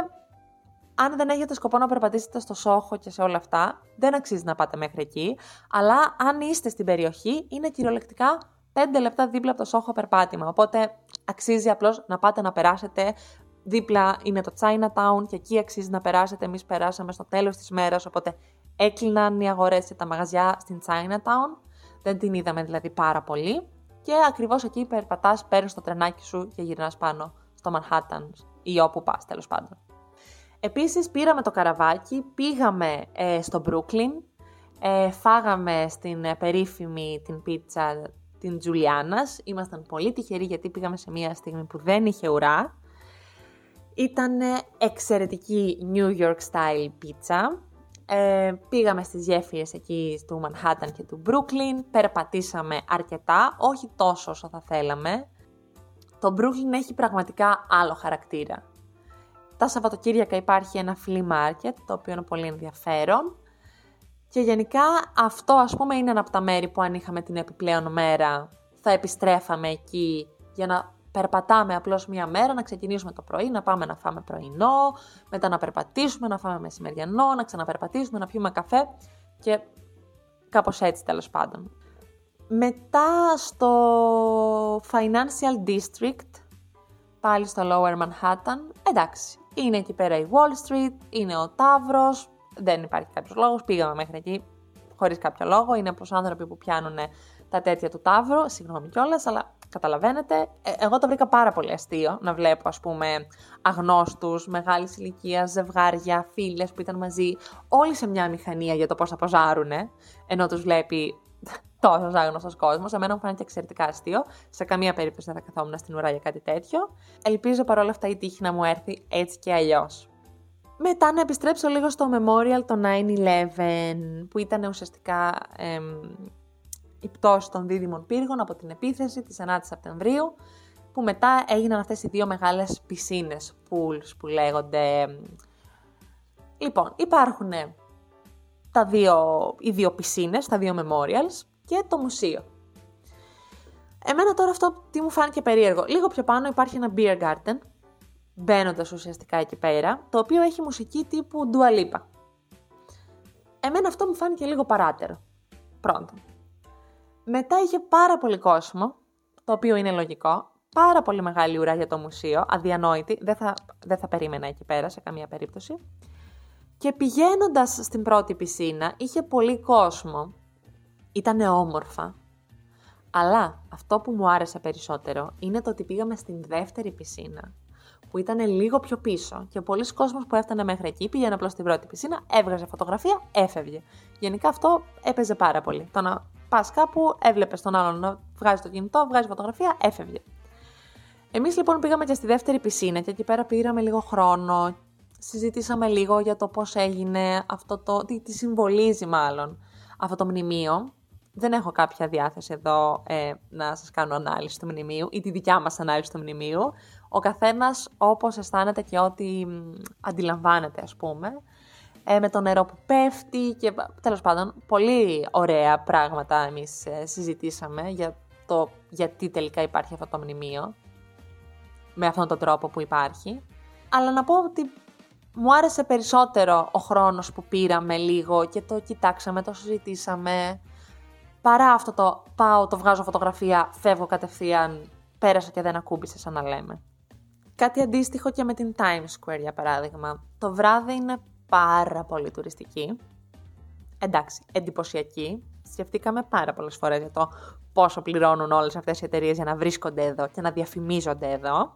αν δεν έχετε σκοπό να περπατήσετε στο Σόχο και σε όλα αυτά, δεν αξίζει να πάτε μέχρι εκεί. Αλλά αν είστε στην περιοχή, είναι κυριολεκτικά 5 λεπτά δίπλα από το Σόχο περπάτημα. Οπότε, αξίζει απλώς να πάτε να περάσετε. Δίπλα είναι το Chinatown και εκεί αξίζει να περάσετε. Εμείς περάσαμε στο τέλος της μέρας, οπότε έκλειναν οι αγορές και τα μαγαζιά στην Chinatown. Δεν την είδαμε δηλαδή πάρα πολύ. Και ακριβώς εκεί περπατάς, παίρνεις το τρενάκι σου και γυρνάς πάνω στο Manhattan ή όπου πας τέλος πάντων. Επίσης πήραμε το καραβάκι, πήγαμε ε, στο Brooklyn, ε, φάγαμε στην ε, περίφημη την πίτσα την Τζουλιάνας. Ήμασταν πολύ τυχεροί γιατί πήγαμε σε μια στιγμή που δεν είχε ουρά. Ήταν εξαιρετική New York style πίτσα. Ε, πήγαμε στις γέφυρες εκεί του Manhattan και του Brooklyn, περπατήσαμε αρκετά, όχι τόσο όσο θα θέλαμε, το Brooklyn έχει πραγματικά άλλο χαρακτήρα. Τα Σαββατοκύριακα υπάρχει ένα flea market, το οποίο είναι πολύ ενδιαφέρον. Και γενικά αυτό ας πούμε είναι ένα από τα μέρη που αν είχαμε την επιπλέον μέρα θα επιστρέφαμε εκεί για να περπατάμε απλώς μία μέρα, να ξεκινήσουμε το πρωί, να πάμε να φάμε πρωινό, μετά να περπατήσουμε, να φάμε μεσημεριανό, να ξαναπερπατήσουμε, να πιούμε καφέ και κάπως έτσι τέλος πάντων. Μετά στο Financial District, πάλι στο Lower Manhattan, εντάξει, είναι εκεί πέρα η Wall Street, είναι ο Ταύρος, δεν υπάρχει κάποιος λόγος, πήγαμε μέχρι εκεί χωρίς κάποιο λόγο, είναι προς άνθρωποι που πιάνουν τα τέτοια του Ταύρου, συγγνώμη κιόλας, αλλά καταλαβαίνετε. Ε, εγώ το βρήκα πάρα πολύ αστείο να βλέπω, ας πούμε, αγνώστους, μεγάλης ηλικίας, ζευγάρια, φίλες που ήταν μαζί, όλοι σε μια μηχανία για το πώς θα ποζάρουνε, ενώ τους βλέπει τόσο άγνωστος κόσμος. Εμένα μου φάνηκε εξαιρετικά αστείο. Σε καμία περίπτωση δεν θα καθόμουν στην ουρά για κάτι τέτοιο. Ελπίζω παρόλα αυτά η τύχη να μου έρθει έτσι και αλλιώς. Μετά να επιστρέψω λίγο στο Memorial το 9-11, που ήταν ουσιαστικά εμ, η πτώση των δίδυμων πύργων από την επίθεση της 9 Σεπτεμβρίου, που μετά έγιναν αυτές οι δύο μεγάλες πισίνες, pools που λέγονται, Λοιπόν, υπάρχουν τα δύο, οι δύο πισίνες, τα δύο memorials και το μουσείο. Εμένα τώρα αυτό τι μου φάνηκε περίεργο. Λίγο πιο πάνω υπάρχει ένα beer garden, μπαίνοντας ουσιαστικά εκεί πέρα, το οποίο έχει μουσική τύπου Dua Lipa. Εμένα αυτό μου φάνηκε λίγο παράτερο. Πρώτον. Μετά είχε πάρα πολύ κόσμο, το οποίο είναι λογικό, πάρα πολύ μεγάλη ουρά για το μουσείο, αδιανόητη, δεν θα, δεν θα περίμενα εκεί πέρα σε καμία περίπτωση. Και πηγαίνοντας στην πρώτη πισίνα, είχε πολύ κόσμο, ήταν όμορφα, αλλά αυτό που μου άρεσε περισσότερο είναι το ότι πήγαμε στην δεύτερη πισίνα, που ήταν λίγο πιο πίσω και πολλοί κόσμος που έφτανε μέχρι εκεί πήγαινε απλώς στην πρώτη πισίνα, έβγαζε φωτογραφία, έφευγε. Γενικά αυτό έπαιζε πάρα πολύ. Το να πας κάπου, έβλεπες τον άλλον να βγάζει το κινητό, βγάζει φωτογραφία, έφευγε. Εμείς λοιπόν πήγαμε και στη δεύτερη πισίνα και εκεί πέρα πήραμε λίγο χρόνο, συζητήσαμε λίγο για το πώς έγινε αυτό το, τι, τι συμβολίζει μάλλον αυτό το μνημείο δεν έχω κάποια διάθεση εδώ ε, να σας κάνω ανάλυση του μνημείου ή τη δικιά μας ανάλυση του μνημείου. Ο καθένας όπως αισθάνεται και ό,τι αντιλαμβάνεται ας πούμε. Ε, με το νερό που πέφτει και τέλος πάντων πολύ ωραία πράγματα εμείς ε, συζητήσαμε για το γιατί τελικά υπάρχει αυτό το μνημείο με αυτόν τον τρόπο που υπάρχει. Αλλά να πω ότι μου άρεσε περισσότερο ο χρόνος που πήραμε λίγο και το κοιτάξαμε, το συζητήσαμε παρά αυτό το πάω, το βγάζω φωτογραφία, φεύγω κατευθείαν, πέρασα και δεν ακούμπησε σαν να λέμε. Κάτι αντίστοιχο και με την Times Square για παράδειγμα. Το βράδυ είναι πάρα πολύ τουριστική. Εντάξει, εντυπωσιακή. Σκεφτήκαμε πάρα πολλές φορές για το πόσο πληρώνουν όλες αυτές οι εταιρείες για να βρίσκονται εδώ και να διαφημίζονται εδώ.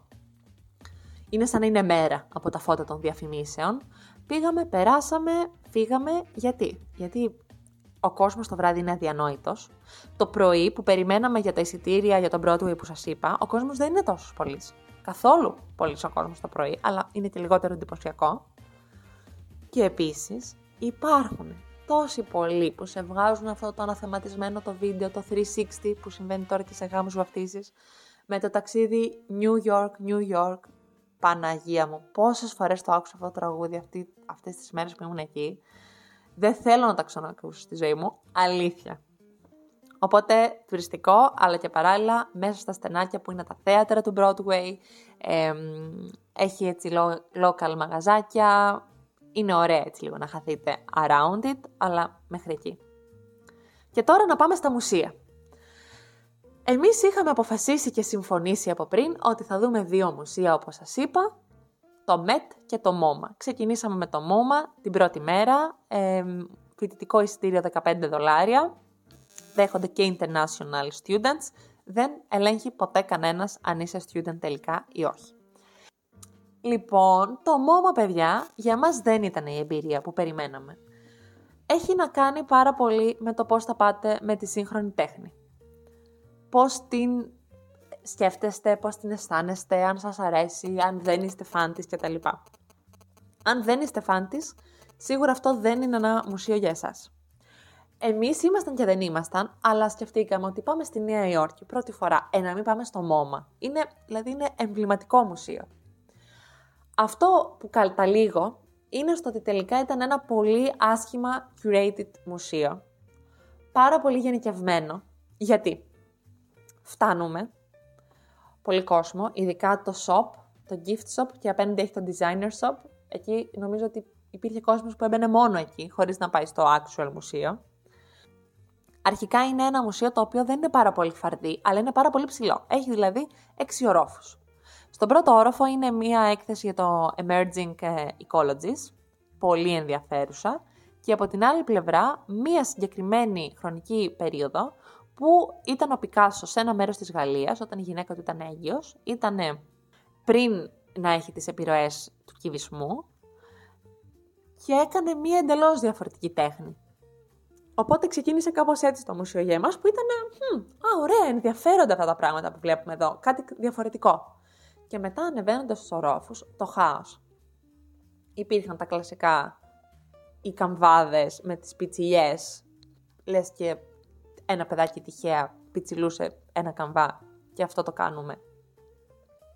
Είναι σαν να είναι μέρα από τα φώτα των διαφημίσεων. Πήγαμε, περάσαμε, φύγαμε. Γιατί; Γιατί ο κόσμος το βράδυ είναι αδιανόητος. Το πρωί που περιμέναμε για τα εισιτήρια για τον Broadway που σας είπα, ο κόσμος δεν είναι τόσος πολύς. Καθόλου πολύς ο κόσμος το πρωί, αλλά είναι και λιγότερο εντυπωσιακό. Και επίσης υπάρχουν τόσοι πολλοί που σε βγάζουν αυτό το αναθεματισμένο το βίντεο, το 360 που συμβαίνει τώρα και σε γάμους βαφτίσεις, με το ταξίδι New York, New York, Παναγία μου, πόσες φορές το άκουσα αυτό το τραγούδι αυτή, αυτές τις μέρες που ήμουν εκεί δεν θέλω να τα ξανακούσω στη ζωή μου. Αλήθεια. Οπότε τουριστικό, αλλά και παράλληλα μέσα στα στενάκια που είναι τα θέατρα του Broadway. έχει έτσι local μαγαζάκια. Είναι ωραία έτσι λίγο να χαθείτε around it, αλλά μέχρι εκεί. Και τώρα να πάμε στα μουσεία. Εμείς είχαμε αποφασίσει και συμφωνήσει από πριν ότι θα δούμε δύο μουσεία όπως σας είπα το MET και το MoMA. Ξεκινήσαμε με το MoMA την πρώτη μέρα, ε, φοιτητικό εισιτήριο 15 δολάρια, δέχονται και international students, δεν ελέγχει ποτέ κανένας αν είσαι student τελικά ή όχι. Λοιπόν, το MoMA, παιδιά, για μας δεν ήταν η εμπειρία που περιμέναμε. Έχει να κάνει πάρα πολύ με το πώς θα πάτε με τη σύγχρονη τέχνη. Πώς την σκέφτεστε, πώς την αισθάνεστε, αν σας αρέσει, αν δεν είστε φαν της κτλ. Αν δεν είστε φαν της, σίγουρα αυτό δεν είναι ένα μουσείο για εσάς. Εμείς ήμασταν και δεν ήμασταν, αλλά σκεφτήκαμε ότι πάμε στη Νέα Υόρκη πρώτη φορά, ε, να μην πάμε στο MoMA. Είναι, δηλαδή είναι εμβληματικό μουσείο. Αυτό που καταλήγω είναι στο ότι τελικά ήταν ένα πολύ άσχημα curated μουσείο. Πάρα πολύ γενικευμένο. Γιατί; Φτάνουμε πολύ κόσμο, ειδικά το shop, το gift shop και απέναντι έχει το designer shop. Εκεί νομίζω ότι υπήρχε κόσμος που έμπαινε μόνο εκεί, χωρίς να πάει στο actual μουσείο. Αρχικά είναι ένα μουσείο το οποίο δεν είναι πάρα πολύ φαρδί, αλλά είναι πάρα πολύ ψηλό. Έχει δηλαδή 6 ορόφους. Στον πρώτο όροφο είναι μία έκθεση για το Emerging ε, Ecologies, πολύ ενδιαφέρουσα, και από την άλλη πλευρά μία συγκεκριμένη χρονική περίοδο που ήταν ο Πικάσο σε ένα μέρος της Γαλλίας, όταν η γυναίκα του ήταν έγκυος, ήταν πριν να έχει τις επιρροές του κυβισμού και έκανε μία εντελώς διαφορετική τέχνη. Οπότε ξεκίνησε κάπως έτσι το μουσείο για εμάς που ήταν «Α, ωραία, ενδιαφέροντα αυτά τα πράγματα που βλέπουμε εδώ, κάτι διαφορετικό». Και μετά ανεβαίνοντας στους ορόφους, το χάος. Υπήρχαν τα κλασικά οι καμβάδες με τις πιτσιλιές, λες και ένα παιδάκι τυχαία πιτσιλούσε ένα καμβά και αυτό το κάνουμε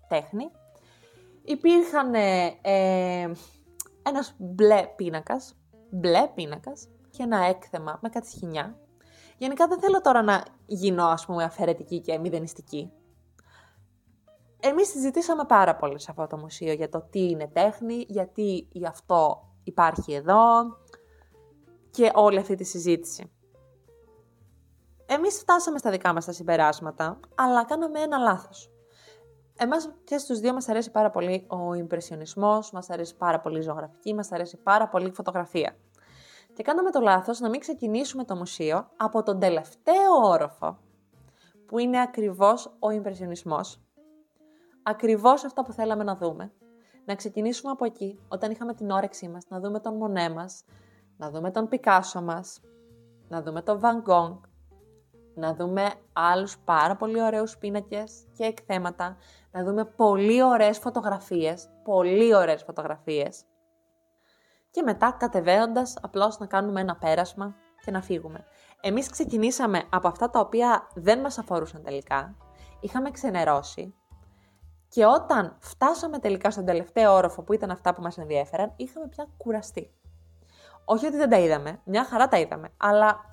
τέχνη. Υπήρχαν ε, ένας μπλε πίνακας, μπλε πίνακας και ένα έκθεμα με κάτι σχοινιά. Γενικά δεν θέλω τώρα να γίνω ας πούμε αφαιρετική και μηδενιστική. Εμείς συζητήσαμε πάρα πολύ σε αυτό το μουσείο για το τι είναι τέχνη, γιατί γι' αυτό υπάρχει εδώ και όλη αυτή τη συζήτηση. Εμείς φτάσαμε στα δικά μας τα συμπεράσματα, αλλά κάναμε ένα λάθος. Εμάς και στους δύο μας αρέσει πάρα πολύ ο ιμπρεσιονισμός, μας αρέσει πάρα πολύ η ζωγραφική, μας αρέσει πάρα πολύ η φωτογραφία. Και κάναμε το λάθος να μην ξεκινήσουμε το μουσείο από τον τελευταίο όροφο, που είναι ακριβώς ο ιμπρεσιονισμός. Ακριβώς αυτό που θέλαμε να δούμε. Να ξεκινήσουμε από εκεί, όταν είχαμε την όρεξή μας, να δούμε τον Μονέ μας, να δούμε τον Πικάσο μας, να δούμε τον Van Gogh, να δούμε άλλους πάρα πολύ ωραίους πίνακες και εκθέματα, να δούμε πολύ ωραίες φωτογραφίες, πολύ ωραίες φωτογραφίες. Και μετά κατεβαίνοντας απλώς να κάνουμε ένα πέρασμα και να φύγουμε. Εμείς ξεκινήσαμε από αυτά τα οποία δεν μας αφορούσαν τελικά, είχαμε ξενερώσει. Και όταν φτάσαμε τελικά στον τελευταίο όροφο που ήταν αυτά που μας ενδιέφεραν, είχαμε πια κουραστεί. Όχι ότι δεν τα είδαμε, μια χαρά τα είδαμε, αλλά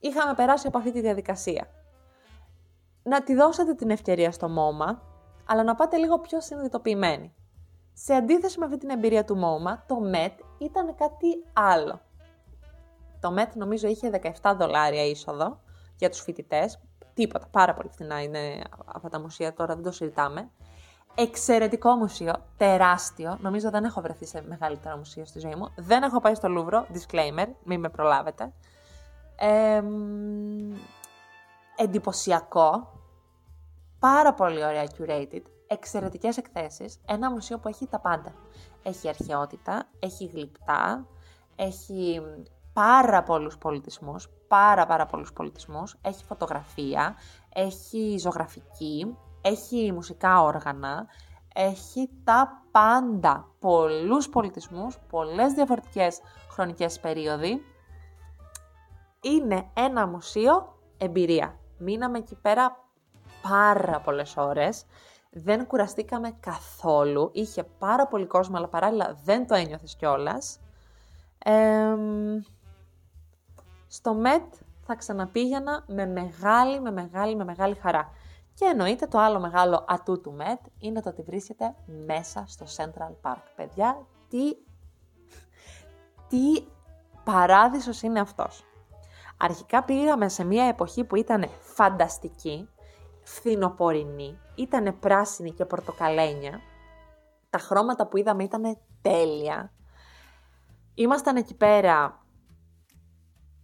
είχαμε περάσει από αυτή τη διαδικασία. Να τη δώσετε την ευκαιρία στο μόμα, αλλά να πάτε λίγο πιο συνειδητοποιημένοι. Σε αντίθεση με αυτή την εμπειρία του μόμα, το MET ήταν κάτι άλλο. Το MET νομίζω είχε 17 δολάρια είσοδο για τους φοιτητές. Τίποτα, πάρα πολύ φθηνά είναι αυτά τα μουσεία, τώρα δεν το συζητάμε. Εξαιρετικό μουσείο, τεράστιο. Νομίζω δεν έχω βρεθεί σε μεγαλύτερο μουσείο στη ζωή μου. Δεν έχω πάει στο Λούβρο, disclaimer, μην με προλάβετε. Ε, εντυπωσιακό, πάρα πολύ ωραία curated, εξαιρετικές εκθέσεις, ένα μουσείο που έχει τα πάντα. Έχει αρχαιότητα, έχει γλυπτά, έχει πάρα πολλούς πολιτισμούς, πάρα πάρα πολλούς πολιτισμούς, έχει φωτογραφία, έχει ζωγραφική, έχει μουσικά όργανα, έχει τα πάντα, πολλούς πολιτισμούς, πολλές διαφορετικές χρονικές περίοδοι. Είναι ένα μουσείο εμπειρία. Μείναμε εκεί πέρα πάρα πολλές ώρες. Δεν κουραστήκαμε καθόλου. Είχε πάρα πολύ κόσμο, αλλά παράλληλα δεν το ένιωθες κιόλας. στο ΜΕΤ θα ξαναπήγαινα με μεγάλη, με μεγάλη, με μεγάλη χαρά. Και εννοείται το άλλο μεγάλο ατού του ΜΕΤ είναι το ότι βρίσκεται μέσα στο Central Park. Παιδιά, τι, τι παράδεισος είναι αυτός. Αρχικά πήγαμε σε μια εποχή που ήταν φανταστική, φθινοπορεινή, ήταν πράσινη και πορτοκαλένια. Τα χρώματα που είδαμε ήταν τέλεια. Ήμασταν εκεί πέρα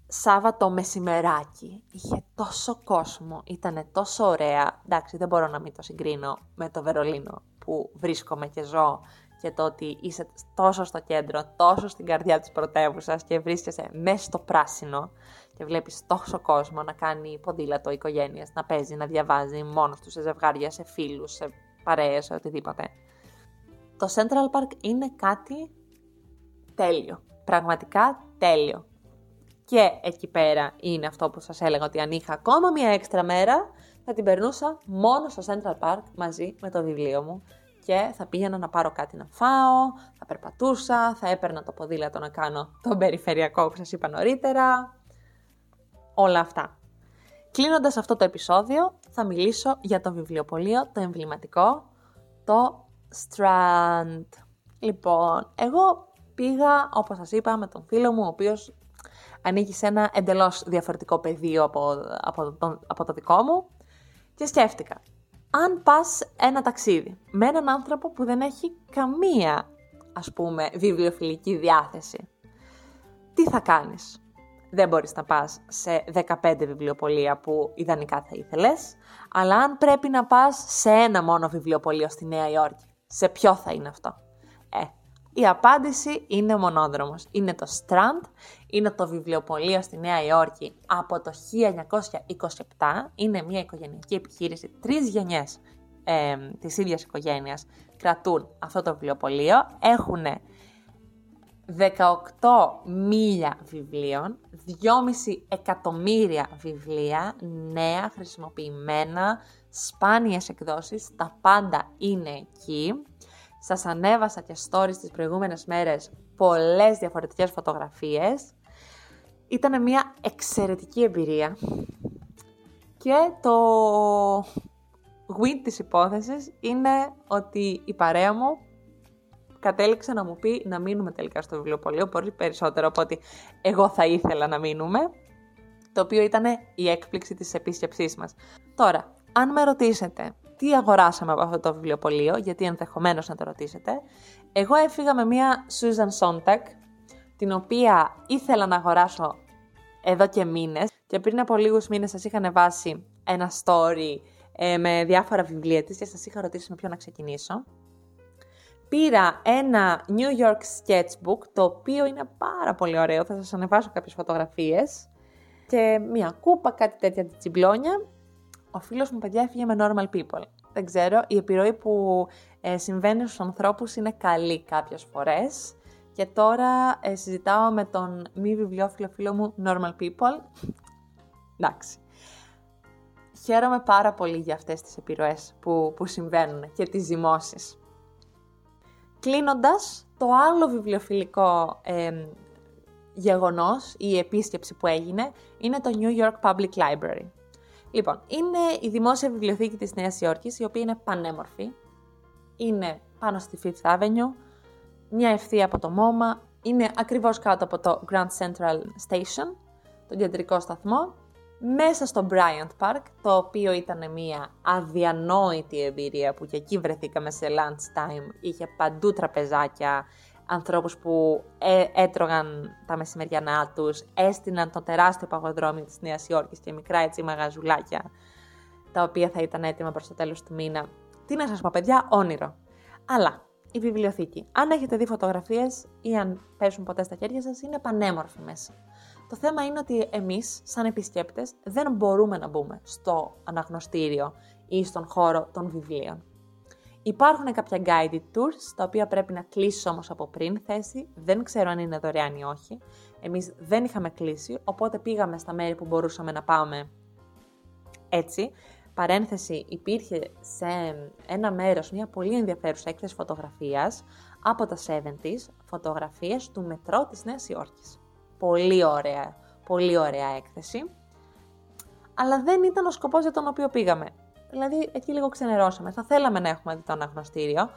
Σάββατο μεσημεράκι, είχε τόσο κόσμο, ήταν τόσο ωραία. Εντάξει, δεν μπορώ να μην το συγκρίνω με το Βερολίνο που βρίσκομαι και ζω και το ότι είσαι τόσο στο κέντρο, τόσο στην καρδιά της πρωτεύουσας και βρίσκεσαι μέσα στο πράσινο και βλέπεις τόσο κόσμο να κάνει ποδήλατο οικογένειας, να παίζει, να διαβάζει μόνος του σε ζευγάρια, σε φίλους, σε παρέες, σε οτιδήποτε. Το Central Park είναι κάτι τέλειο. Πραγματικά τέλειο. Και εκεί πέρα είναι αυτό που σας έλεγα ότι αν είχα ακόμα μία έξτρα μέρα θα την περνούσα μόνο στο Central Park μαζί με το βιβλίο μου και θα πήγαινα να πάρω κάτι να φάω, θα περπατούσα, θα έπαιρνα το ποδήλατο να κάνω τον περιφερειακό που σας είπα νωρίτερα, όλα αυτά. Κλείνοντας αυτό το επεισόδιο, θα μιλήσω για το βιβλιοπωλείο, το εμβληματικό, το Strand. Λοιπόν, εγώ πήγα, όπως σας είπα, με τον φίλο μου, ο οποίος ανήκει σε ένα εντελώς διαφορετικό πεδίο από, από, από το δικό μου και σκέφτηκα, αν πας ένα ταξίδι με έναν άνθρωπο που δεν έχει καμία, ας πούμε, βιβλιοφιλική διάθεση, τι θα κάνεις; Δεν μπορείς να πας σε 15 βιβλιοπολία που ιδανικά θα ήθελες, αλλά αν πρέπει να πας σε ένα μόνο βιβλιοπωλείο στη Νέα Υόρκη, σε ποιο θα είναι αυτό; Ε, η απάντηση είναι ο μονόδρομος. Είναι το Strand, είναι το βιβλιοπωλείο στη Νέα Υόρκη από το 1927. Είναι μια οικογενειακή επιχείρηση, τρεις γενιές ε, της ίδιας οικογένειας κρατούν αυτό το βιβλιοπωλείο. Έχουν 18 μίλια βιβλίων, 2,5 εκατομμύρια βιβλία, νέα, χρησιμοποιημένα, σπάνιες εκδόσεις, τα πάντα είναι εκεί Σας ανέβασα και stories τις προηγούμενες μέρες πολλές διαφορετικές φωτογραφίες. Ήταν μια εξαιρετική εμπειρία και το win της υπόθεσης είναι ότι η παρέα μου κατέληξε να μου πει να μείνουμε τελικά στο βιβλιοπωλείο, πολύ περισσότερο από ότι εγώ θα ήθελα να μείνουμε, το οποίο ήταν η έκπληξη της επίσκεψής μας. Τώρα, αν με ρωτήσετε τι αγοράσαμε από αυτό το βιβλιοπωλείο, γιατί ενδεχομένως να το ρωτήσετε, εγώ έφυγα με μία Susan Sontag, την οποία ήθελα να αγοράσω εδώ και μήνες και πριν από λίγους μήνες σας είχα ανεβάσει ένα story ε, με διάφορα βιβλία της και σας είχα ρωτήσει με ποιο να ξεκινήσω. Πήρα ένα New York Sketchbook, το οποίο είναι πάρα πολύ ωραίο, θα σας ανεβάσω κάποιες φωτογραφίες. Και μια κούπα, κάτι τέτοια τσιμπλόνια. Ο φίλος μου, παιδιά, έφυγε με Normal People. Δεν ξέρω, η επιρροή που ε, συμβαίνει στους ανθρώπους είναι καλή κάποιες φορές. Και τώρα ε, συζητάω με τον μη βιβλιοφίλο φίλο μου Normal People. Εντάξει. Χαίρομαι πάρα πολύ για αυτές τις επιρροές που, που συμβαίνουν και τις ζυμώσεις. Κλείνοντας, το άλλο βιβλιοφιλικό ε, γεγονός, η επίσκεψη που έγινε, είναι το New York Public Library. Λοιπόν, είναι η δημόσια βιβλιοθήκη της Νέας Υόρκης, η οποία είναι πανέμορφη. Είναι πάνω στη Fifth Avenue, μια ευθεία από το MoMA, είναι ακριβώς κάτω από το Grand Central Station, τον κεντρικό σταθμό μέσα στο Bryant Park, το οποίο ήταν μια αδιανόητη εμπειρία που και εκεί βρεθήκαμε σε lunch time, είχε παντού τραπεζάκια, ανθρώπους που ε, έτρωγαν τα μεσημεριανά τους, έστειναν το τεράστιο παγοδρόμιο της Νέας Υόρκης και μικρά έτσι μαγαζουλάκια, τα οποία θα ήταν έτοιμα προς το τέλος του μήνα. Τι να σας πω παιδιά, όνειρο. Αλλά η βιβλιοθήκη, αν έχετε δει φωτογραφίες ή αν πέσουν ποτέ στα χέρια σας, είναι πανέμορφη μέσα. Το θέμα είναι ότι εμείς, σαν επισκέπτες, δεν μπορούμε να μπούμε στο αναγνωστήριο ή στον χώρο των βιβλίων. Υπάρχουν κάποια guided tours, τα οποία πρέπει να κλείσει όμως από πριν θέση. Δεν ξέρω αν είναι δωρεάν ή όχι. Εμείς δεν είχαμε κλείσει, οπότε πήγαμε στα μέρη που μπορούσαμε να πάμε έτσι. Παρένθεση, υπήρχε σε ένα μέρος μια πολύ ενδιαφέρουσα έκθεση φωτογραφίας από τα 70s, φωτογραφίες του μετρό της Νέας Υόρκης. Πολύ ωραία, πολύ ωραία έκθεση. Αλλά δεν ήταν ο σκοπός για τον οποίο πήγαμε. Δηλαδή, εκεί λίγο ξενερώσαμε. Θα θέλαμε να έχουμε δει το αναγνωστήριο.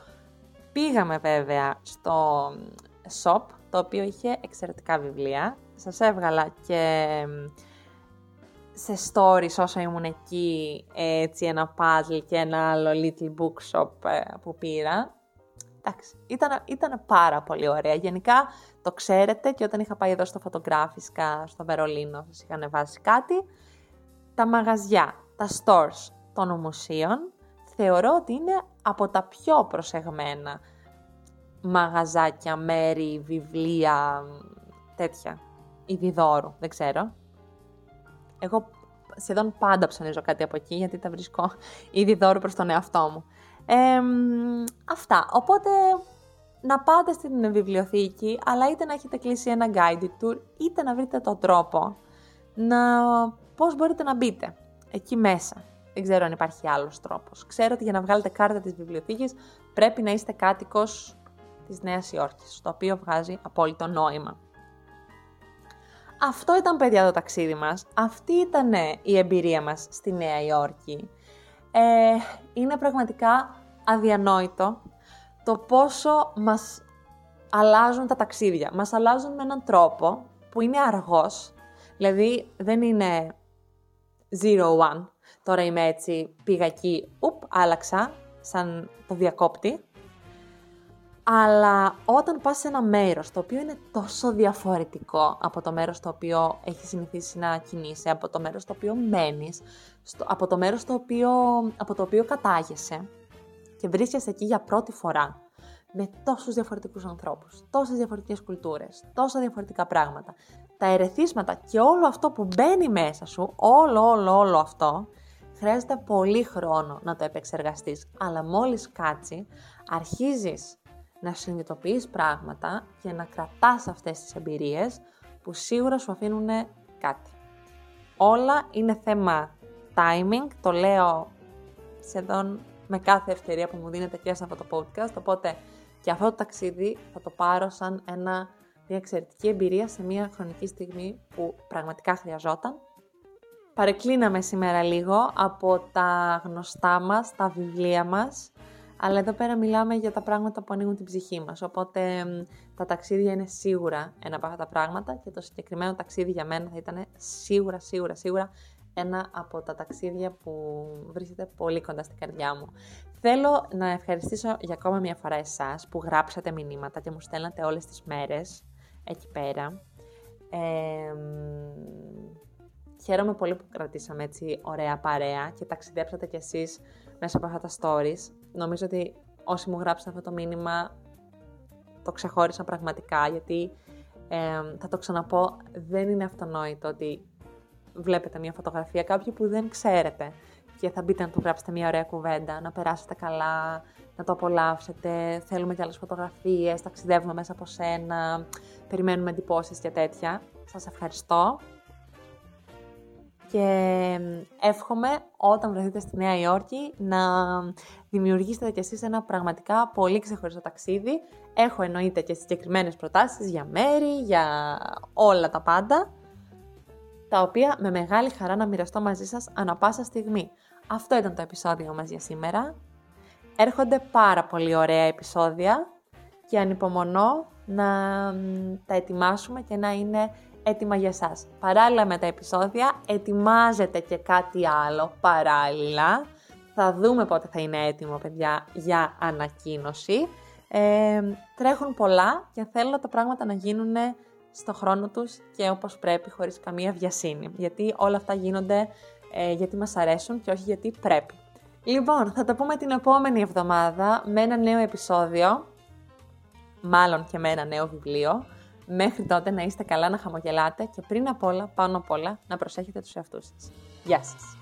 Πήγαμε βέβαια στο shop, το οποίο είχε εξαιρετικά βιβλία. Σας έβγαλα και σε stories όσο ήμουν εκεί, έτσι ένα puzzle και ένα άλλο little bookshop ε, που πήρα. Εντάξει, ήταν, ήταν πάρα πολύ ωραία. Γενικά το ξέρετε και όταν είχα πάει εδώ στο φωτογράφισκα στο Βερολίνο, σας είχα ανεβάσει κάτι. Τα μαγαζιά, τα stores των ομοσίων θεωρώ ότι είναι από τα πιο προσεγμένα μαγαζάκια, μέρη, βιβλία, τέτοια. Ιδιδόρου, δεν ξέρω. Εγώ σχεδόν πάντα ψωνίζω κάτι από εκεί, γιατί τα βρίσκω ήδη δώρου προς τον εαυτό μου. αυτά. Οπότε να πάτε στην βιβλιοθήκη, αλλά είτε να έχετε κλείσει ένα guided tour, είτε να βρείτε τον τρόπο να πώς μπορείτε να μπείτε εκεί μέσα. Δεν ξέρω αν υπάρχει άλλος τρόπος. Ξέρω ότι για να βγάλετε κάρτα της βιβλιοθήκης πρέπει να είστε κάτοικος της Νέας Υόρκης, το οποίο βγάζει απόλυτο νόημα. Αυτό ήταν παιδιά το ταξίδι μας. Αυτή ήταν η εμπειρία μας στη Νέα Υόρκη. Ε, είναι πραγματικά αδιανόητο το πόσο μας αλλάζουν τα ταξίδια. Μας αλλάζουν με έναν τρόπο που είναι αργός, δηλαδή δεν είναι zero one. Τώρα είμαι έτσι, πήγα εκεί, ουπ, άλλαξα, σαν το διακόπτη. Αλλά όταν πας σε ένα μέρος το οποίο είναι τόσο διαφορετικό από το μέρος το οποίο έχεις συνηθίσει να κινείσαι, από το μέρος το οποίο μένεις, από το μέρος το οποίο, από το οποίο κατάγεσαι και βρίσκεσαι εκεί για πρώτη φορά με τόσους διαφορετικούς ανθρώπους, τόσες διαφορετικές κουλτούρες, τόσα διαφορετικά πράγματα. Τα ερεθίσματα και όλο αυτό που μπαίνει μέσα σου, όλο, όλο, όλο αυτό, χρειάζεται πολύ χρόνο να το επεξεργαστείς. Αλλά μόλις κάτσει, αρχίζεις να συνειδητοποιείς πράγματα και να κρατάς αυτές τις εμπειρίες που σίγουρα σου αφήνουν κάτι. Όλα είναι θέμα timing, το λέω σχεδόν με κάθε ευκαιρία που μου δίνεται και σε αυτό το podcast, οπότε Και αυτό το ταξίδι θα το πάρω σαν ένα, μια εξαιρετική εμπειρία σε μια χρονική στιγμή που πραγματικά χρειαζόταν. Παρεκκλίναμε σήμερα λίγο από τα γνωστά μας, τα βιβλία μας, αλλά εδώ πέρα μιλάμε για τα πράγματα που ανοίγουν την ψυχή μας, οπότε τα ταξίδια είναι σίγουρα ένα από αυτά τα πράγματα και το συγκεκριμένο ταξίδι για μένα θα ήταν σίγουρα, σίγουρα, σίγουρα ένα από τα ταξίδια που βρίσκεται πολύ κοντά στην καρδιά μου. Θέλω να ευχαριστήσω για ακόμα μια φορά εσάς που γράψατε μηνύματα και μου στέλνατε όλες τις μέρες εκεί πέρα. Ε, χαίρομαι πολύ που κρατήσαμε έτσι ωραία παρέα και ταξιδέψατε κι εσείς μέσα από αυτά τα stories. Νομίζω ότι όσοι μου γράψατε αυτό το μήνυμα το ξεχώρισα πραγματικά γιατί ε, θα το ξαναπώ, δεν είναι αυτονόητο ότι βλέπετε μια φωτογραφία κάποιου που δεν ξέρετε και θα μπείτε να του γράψετε μια ωραία κουβέντα, να περάσετε καλά, να το απολαύσετε, θέλουμε και άλλες φωτογραφίες, ταξιδεύουμε μέσα από σένα, περιμένουμε εντυπώσεις και τέτοια. Σας ευχαριστώ και εύχομαι όταν βρεθείτε στη Νέα Υόρκη να δημιουργήσετε κι εσείς ένα πραγματικά πολύ ξεχωριστό ταξίδι. Έχω εννοείται και συγκεκριμένες προτάσεις για μέρη, για όλα τα πάντα, τα οποία με μεγάλη χαρά να μοιραστώ μαζί σας ανα πάσα στιγμή. Αυτό ήταν το επεισόδιο μας για σήμερα. Έρχονται πάρα πολύ ωραία επεισόδια και ανυπομονώ να τα ετοιμάσουμε και να είναι έτοιμα για σας. Παράλληλα με τα επεισόδια, ετοιμάζεται και κάτι άλλο παράλληλα. Θα δούμε πότε θα είναι έτοιμο, παιδιά, για ανακοίνωση. Ε, τρέχουν πολλά και θέλω τα πράγματα να γίνουν στο χρόνο τους και όπως πρέπει, χωρίς καμία βιασύνη. Γιατί όλα αυτά γίνονται ε, γιατί μας αρέσουν και όχι γιατί πρέπει. Λοιπόν, θα τα πούμε την επόμενη εβδομάδα με ένα νέο επεισόδιο, μάλλον και με ένα νέο βιβλίο. Μέχρι τότε να είστε καλά, να χαμογελάτε και πριν απ' όλα, πάνω απ' όλα, να προσέχετε τους εαυτούς σας. Γεια σας!